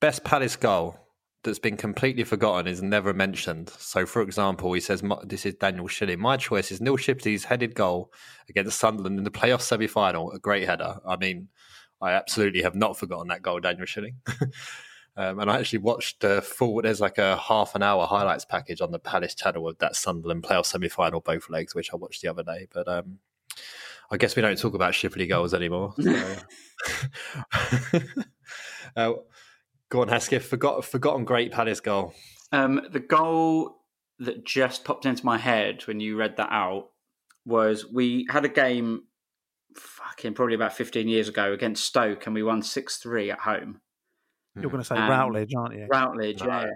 "Best Palace goal that's been completely forgotten is never mentioned." So, for example, he says, "This is Daniel Schilling. My choice is Neil Shipperley's headed goal against Sunderland in the playoff semi-final. A great header. I mean, I absolutely have not forgotten that goal, Daniel Schilling." Um, and I actually watched the full. There's like a half an hour highlights package on the Palace channel of that Sunderland playoff semi final, both legs, which I watched the other day. But um, I guess we don't talk about Shipperley goals anymore. So. uh, go on, Hesketh. Forgot, forgotten great Palace goal. um, the goal that just popped into my head when you read that out was we had a game, fucking probably about fifteen years ago against Stoke, and we won six three at home. You're going to say Um, Routledge, aren't you? Routledge, No. yeah.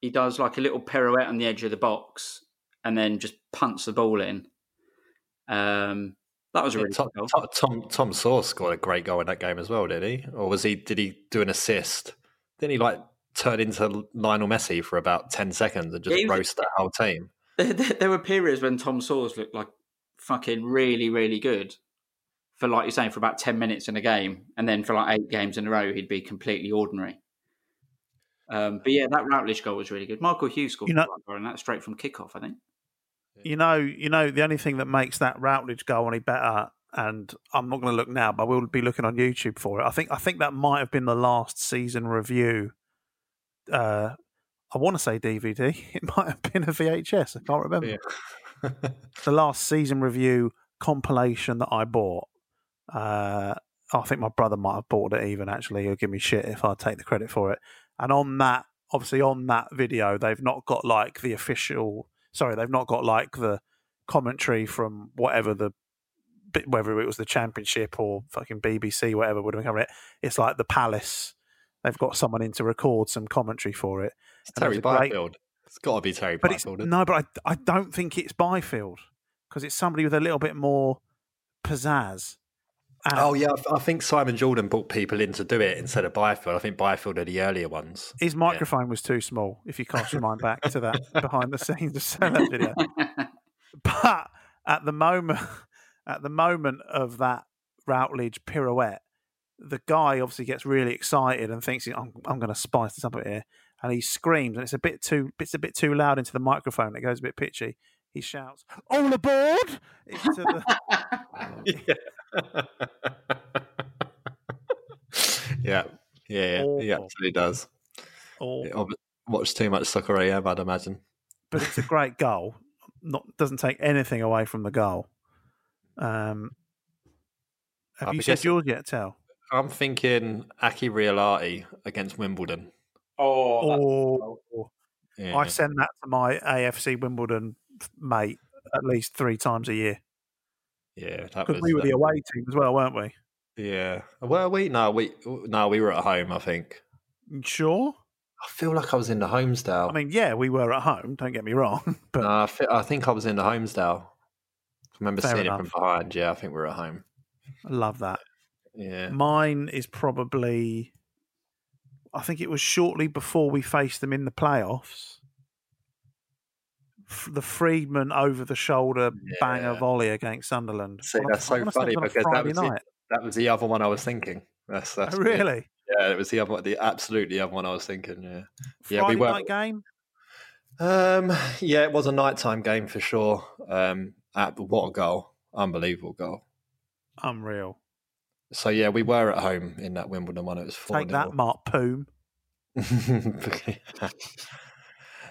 He does like a little pirouette on the edge of the box and then just punts the ball in. Um, that was a really Tom, good goal. Tom, Tom Tom Soares scored a great goal in that game as well, did he? Or was he? Did he do an assist? Didn't he like turn into Lionel Messi for about ten seconds and just Yeah, he roast that whole team? There, there, there were periods when Tom Soares looked like fucking really, really good for, like you're saying, for about 10 minutes in a game. And then for like eight games in a row, he'd be completely ordinary. Um, but yeah, that Routledge goal was really good. Michael Hughes scored You know- that goal, and that's straight from kickoff, I think. You know, you know, the only thing that makes that Routledge goal any better, and I'm not going to look now, but we'll be looking on YouTube for it. I think, I think that might have been the last season review. Uh, I want to say DVD. It might have been a VHS. I can't remember. Yeah. the last season review compilation that I bought. Uh, I think my brother might have bought it even actually. He'll give me shit if I take the credit for it. And on that, obviously, on that video, they've not got like the official. Sorry, they've not got like the commentary from whatever the whether it was the championship or fucking BBC, whatever would have covered it. It's like the Palace. They've got someone in to record some commentary for it. It's And Terry a great- Byfield. It's got to be Terry but it's Byfield. no, but I I don't think it's Byfield because it's somebody with a little bit more pizzazz. And Oh yeah, I I think Simon Jordan brought people in to do it instead of Byfield. I think Byfield are the earlier ones. his microphone was too small. If you cast your mind back to that behind the scenes of that video, but at the moment, at the moment of that Routledge pirouette, the guy obviously gets really excited and thinks I'm, I'm going to spice this up a bit here, and he screams, and it's a bit too it's a bit too loud into the microphone. It goes a bit pitchy. He shouts, "All aboard!" into the yeah, yeah, yeah. He Awful. absolutely does. He too much soccer eh, AM, I'd imagine. but it's a great goal. Not doesn't take anything away from the goal. Um, have I'll you said guessing- yours yet, Tel? I'm thinking Aki Riihilahti against Wimbledon. oh, Or Yeah. I send that to my AFC Wimbledon mate at least three times a year yeah, that because was. we were the away team as well, weren't we? yeah. Well, we no, we no, we were at home. I think. Sure. I feel like I was in the Holmesdale. I mean, yeah, we were at home. Don't get me wrong, but no, I, thi- I think I was in the Holmesdale. I remember Fair seeing it from behind. Yeah, I think we were at home. I love that. Yeah. Mine is probably. I think it was shortly before we faced them in the playoffs. F- The Freedman over the shoulder banger Yeah. volley against Sunderland. See, On a- that's I so wanna funny was on a because that was, it, night. that was the other one I was thinking. That's, that's Oh, weird. really? Yeah, it was the other one, the absolute the other one I was thinking. Yeah. Yeah, we were. night game. Um, yeah, it was a nighttime game for sure. Um, at, what a goal! Unbelievable goal. Unreal. So yeah, we were at home in that Wimbledon one. It was four. Take that, Mart Poom.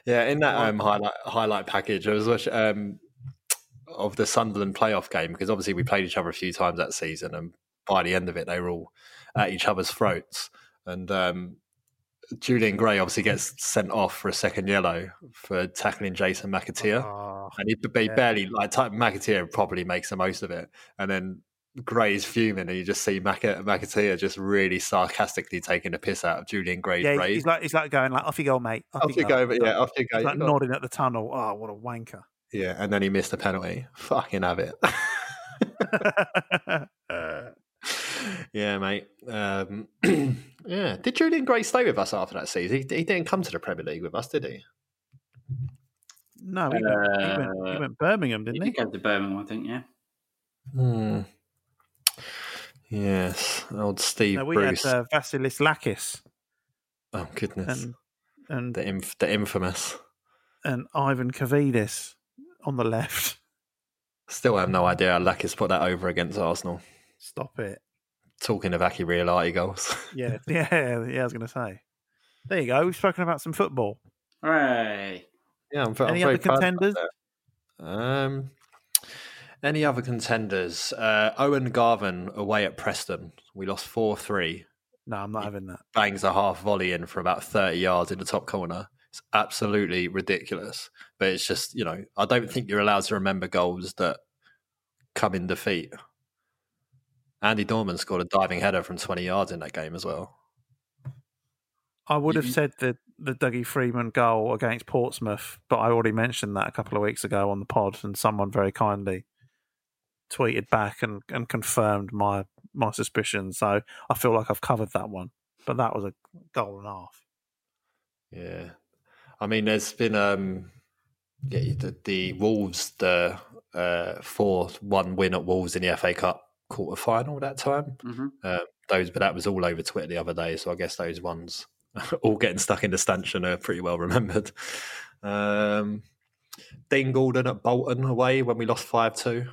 yeah, in that um, highlight highlight package, I was watching um, of the Sunderland playoff game because obviously we played each other a few times that season, and by the end of it, they were all at each other's throats. And um, Julian Gray obviously gets sent off for a second yellow for tackling Jason McAteer, Oh, and he, he yeah. barely like type McAteer probably makes the most of it, and then. Gray's fuming, and you just see Mac- McAteer just really sarcastically taking the piss out of Julian Gray's yeah, rage. he's like he's like going like off you go, mate. Off, Off you go, but yeah, off you go. He's like You got- nodding at the tunnel. Oh, what a wanker. Yeah, and then he missed the penalty. Fucking have it. Uh, yeah, mate. Um, yeah. Did Julian Gray stay with us after that season? He, he didn't come to the Premier League with us, did he? no, he, went, he, went, he Uh, went Birmingham, didn't he? he? go to Birmingham, I think, yeah. Hmm. Yes, old Steve No, we Bruce. had uh, Vasilis Lakis oh goodness, and and the inf- the infamous. and Ivan Kaviedes on the left. Still have no idea how Lakis put that over against Arsenal. Stop it. Talking of Aki Riihilahti goals. Yeah, yeah, yeah. I was going to say. There you go. We've spoken about some football. Hooray. Yeah, I'm, I'm Any very other contenders? Um, any other contenders? Uh, Owen Garvin away at Preston. We lost four three. No, I'm not having that. Bangs a half volley in for about thirty yards in the top corner. It's absolutely ridiculous. But it's just you know I don't think you're allowed to remember goals that come in defeat. Andy Dorman scored a diving header from twenty yards in that game as well. I would have said the the Dougie Freedman goal against Portsmouth, but I already mentioned that a couple of weeks ago on the pod, and someone very kindly tweeted back and, and confirmed my my suspicion. So I feel like I've covered that one. But that was a goal and a half. Yeah, I mean, there's been um, yeah, the, the Wolves the uh four one win at Wolves in the FA Cup quarter final that time. Mhm. Uh, those, but that was all over Twitter the other day, so I guess those ones all getting stuck in the stanchion are pretty well remembered. Um, Dean Gordon at Bolton away when we lost five two.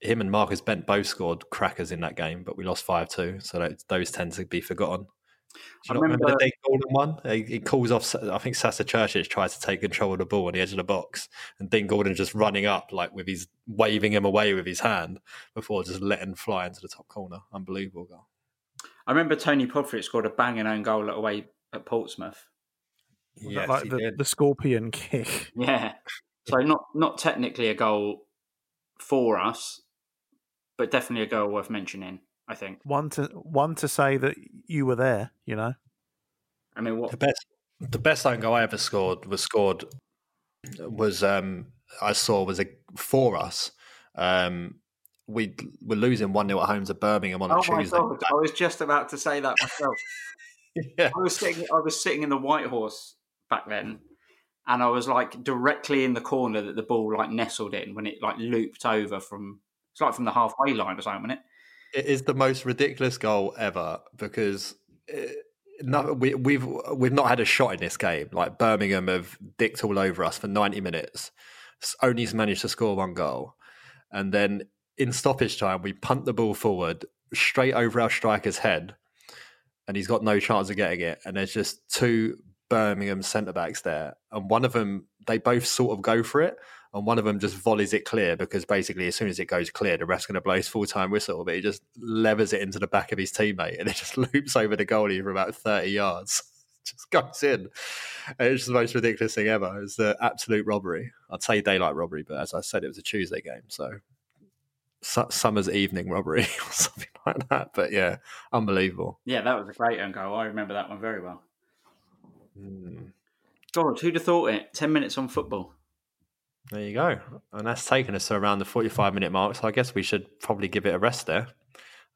Him and Marcus Bent both scored crackers in that game, but we lost five two, so that, those tend to be forgotten. Do I not remember, remember- the Dean Gordon one? He, he calls off. I think Sasa Curcic tries to take control of the ball on the edge of the box, and Dean Gordon just running up like with his waving him away with his hand before just letting fly into the top corner. Unbelievable goal. I remember Tony Podfrey scored a banging own goal away at Portsmouth. Was Yes, that like he the, did. the scorpion kick? Yeah. So not not technically a goal for us, but definitely a goal worth mentioning. I think. One to one to say that you were there, you know. I mean, what The best, the best own goal I ever scored was scored was um I saw was a for us. Um, we were losing one 0 at home to Birmingham on a Oh my Tuesday. god! I was just about to say that myself. yeah, I was sitting. I was sitting in the White Horse back then, and I was like directly in the corner that the ball like nestled in when it like looped over from. It's like from the halfway line or something, wasn't it? It is the most ridiculous goal ever because. uh no, we, we've we've not had a shot in this game. Like Birmingham have dicked all over us for ninety minutes, only managed to score one goal, and then in stoppage time we punt the ball forward straight over our striker's head, and he's got no chance of getting it. And there's just two Birmingham centre backs there, and one of them they both sort of go for it, and one of them just volleys it clear because basically as soon as it goes clear, the ref's going to blow his full time whistle, but he just levers it into the back of his teammate, and it just loops over the goalie for about thirty yards. Just goes in. And It's the most ridiculous thing ever. It's the absolute robbery. I'd say daylight robbery, but as I said, it was a Tuesday game, so summer's evening robbery or something like that. But yeah, unbelievable. Yeah, that was a great own goal. I remember that one very well. Mm. God, who'd have thought it? Ten minutes on football. There you go. And that's taken us to around the 45 minute mark. So I guess we should probably give it a rest there.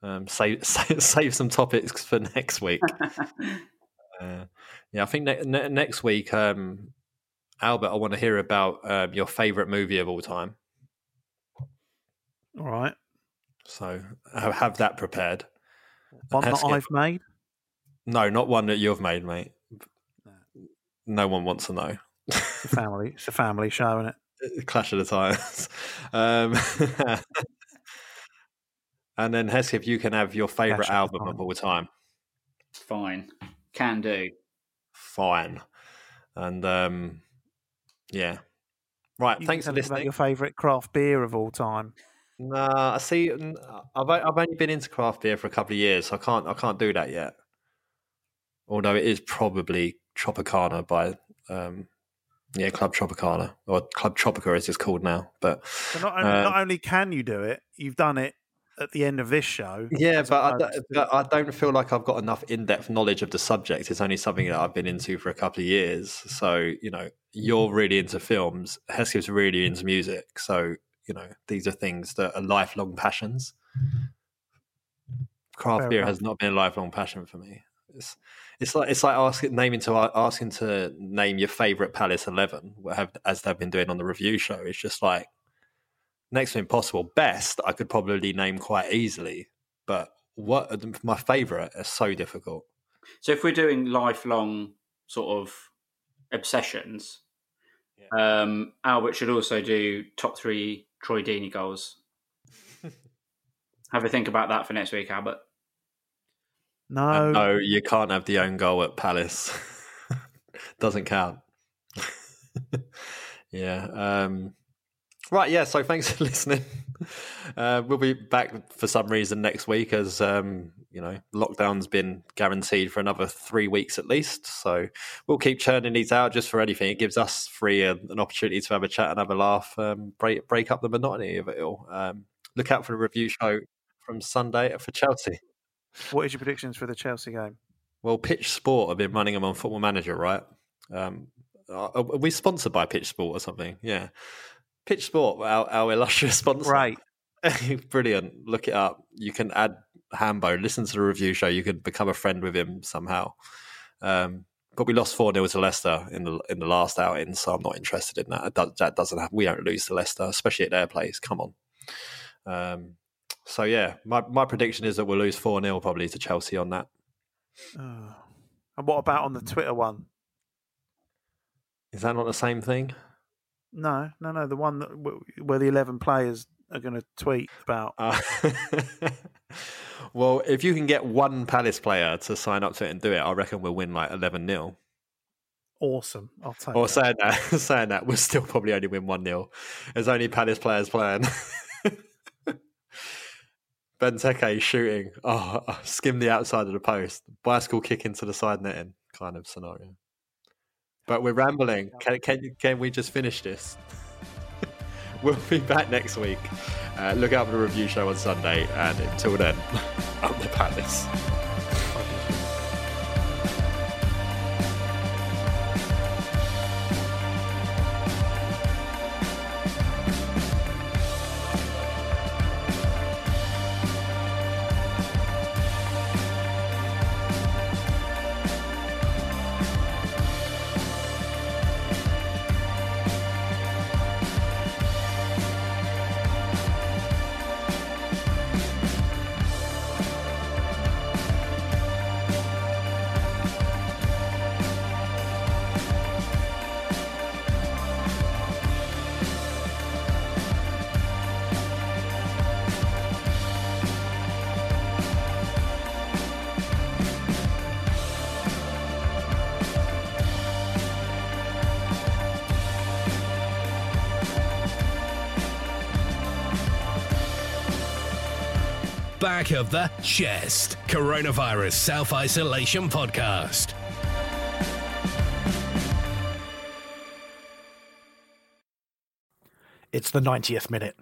Um, save, save, save some topics for next week. uh, yeah, I think ne- ne- next week, um, Albert, I want to hear about um, your favorite movie of all time. All right. So have, have that prepared. One that Let's get- I've made. No, not one that you've made, mate. No one wants to know. It's a family. It's a family show, isn't it? Clash of the Titans. Um, and then Heskey, if you can have your favorite Clash album of Titans. all time, Fine, can do. fine. And um, yeah, right. You thanks can for tell about listening. Your favourite craft beer of all time. Nah, I see. n- I've o- I've only been into craft beer for a couple of years, so I can't I can't do that yet. Although it is probably Tropicana by um, yeah Club Tropicana or Club Tropica as it's called now. But So not only, Uh, not only can you do it, you've done it at the end of this show. Yeah, but I, don't- but I don't feel like I've got enough in-depth knowledge of the subject. It's only something that I've been into for a couple of years. So you know, you're really into films. Heskey's really into music. So you know, these are things that are lifelong passions. Craft Fair beer enough. has not been a lifelong passion for me. It's it's like it's like asking naming to asking to name your favorite Palace Eleven, have, as they've been doing on the review show. It's just like next to impossible. Best I could probably name quite easily, but what my favorite is so difficult. So if we're doing lifelong sort of obsessions, um, Albert should also do top three Troy Deeney goals. Have a think about that for next week, Albert. No, And no, you can't have the own goal at Palace. Doesn't count. yeah. Um, right. Yeah. So thanks for listening. Uh, we'll be back for some reason next week, as um, you know, lockdown's been guaranteed for another three weeks at least. So we'll keep churning these out just for anything. It gives us free uh, an opportunity to have a chat and have a laugh, um, break break up the monotony of it all. Um, look out for the review show from Sunday for Chelsea. What is your predictions for the Chelsea game? Well, Pitch Sport have been running them on Football Manager, right? Um, are we sponsored by Pitch Sport or something? Yeah. Pitch Sport, our, our illustrious sponsor. Right. Brilliant. Look it up. You can add Hambo, listen to the review show. You could become a friend with him somehow. Um, but we lost 4 0 to Leicester in the in the last outing, so I'm not interested in that. That, that doesn't happen. We don't lose to Leicester, especially at their place. Come on. Um, so, yeah, my, my prediction is that we'll lose 4 0 probably to Chelsea on that. Oh. And what about on the Twitter one? Is that not the same thing? No, no, no. The one that, where the eleven players are going to tweet about. Uh, well, if you can get one Palace player to sign up to it and do it, I reckon we'll win like 11 0. Awesome. I'll take Or that. saying that, saying that, we'll still probably only win 1 0. There's only Palace players playing. Benteke shooting. Oh, skim the outside of the post. Bicycle kick into the side netting kind of scenario. But we're rambling. Can, can, can we just finish this? we'll be back next week. Uh, look out for the review show on Sunday. And until then, up the Palace. Back of the chest. Coronavirus Self Isolation Podcast. It's the 90th minute.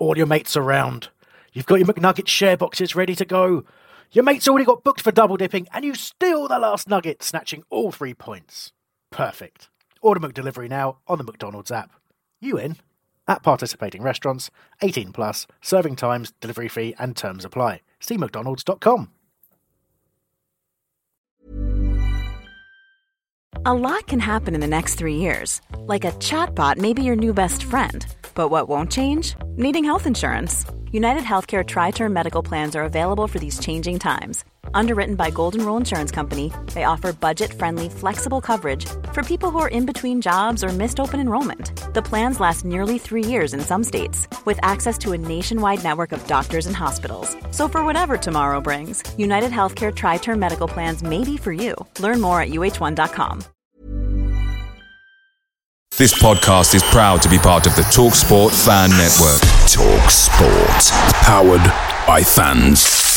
All your mates around. You've got your McNugget share boxes ready to go. Your mate's already got booked for double dipping, and you steal the last nugget, snatching all three points. Perfect. Order McDelivery now on the McDonald's app. You in? At participating restaurants, 18 plus, serving times, delivery fee, and terms apply. See McDonald's.com. A lot can happen in the next three years. Like a chatbot may be your new best friend. But what won't change? Needing health insurance. UnitedHealthcare TriTerm Medical Plans are available for these changing times. Underwritten by Golden Rule Insurance Company, they offer budget friendly, flexible coverage for people who are in between jobs or missed open enrollment. The plans last nearly three years in some states, with access to a nationwide network of doctors and hospitals. So for whatever tomorrow brings, UnitedHealthcare TriTerm Medical Plans may be for you. Learn more at uhone.com. This podcast is proud to be part of the TalkSport Fan Network. Talk Sport. Powered by fans.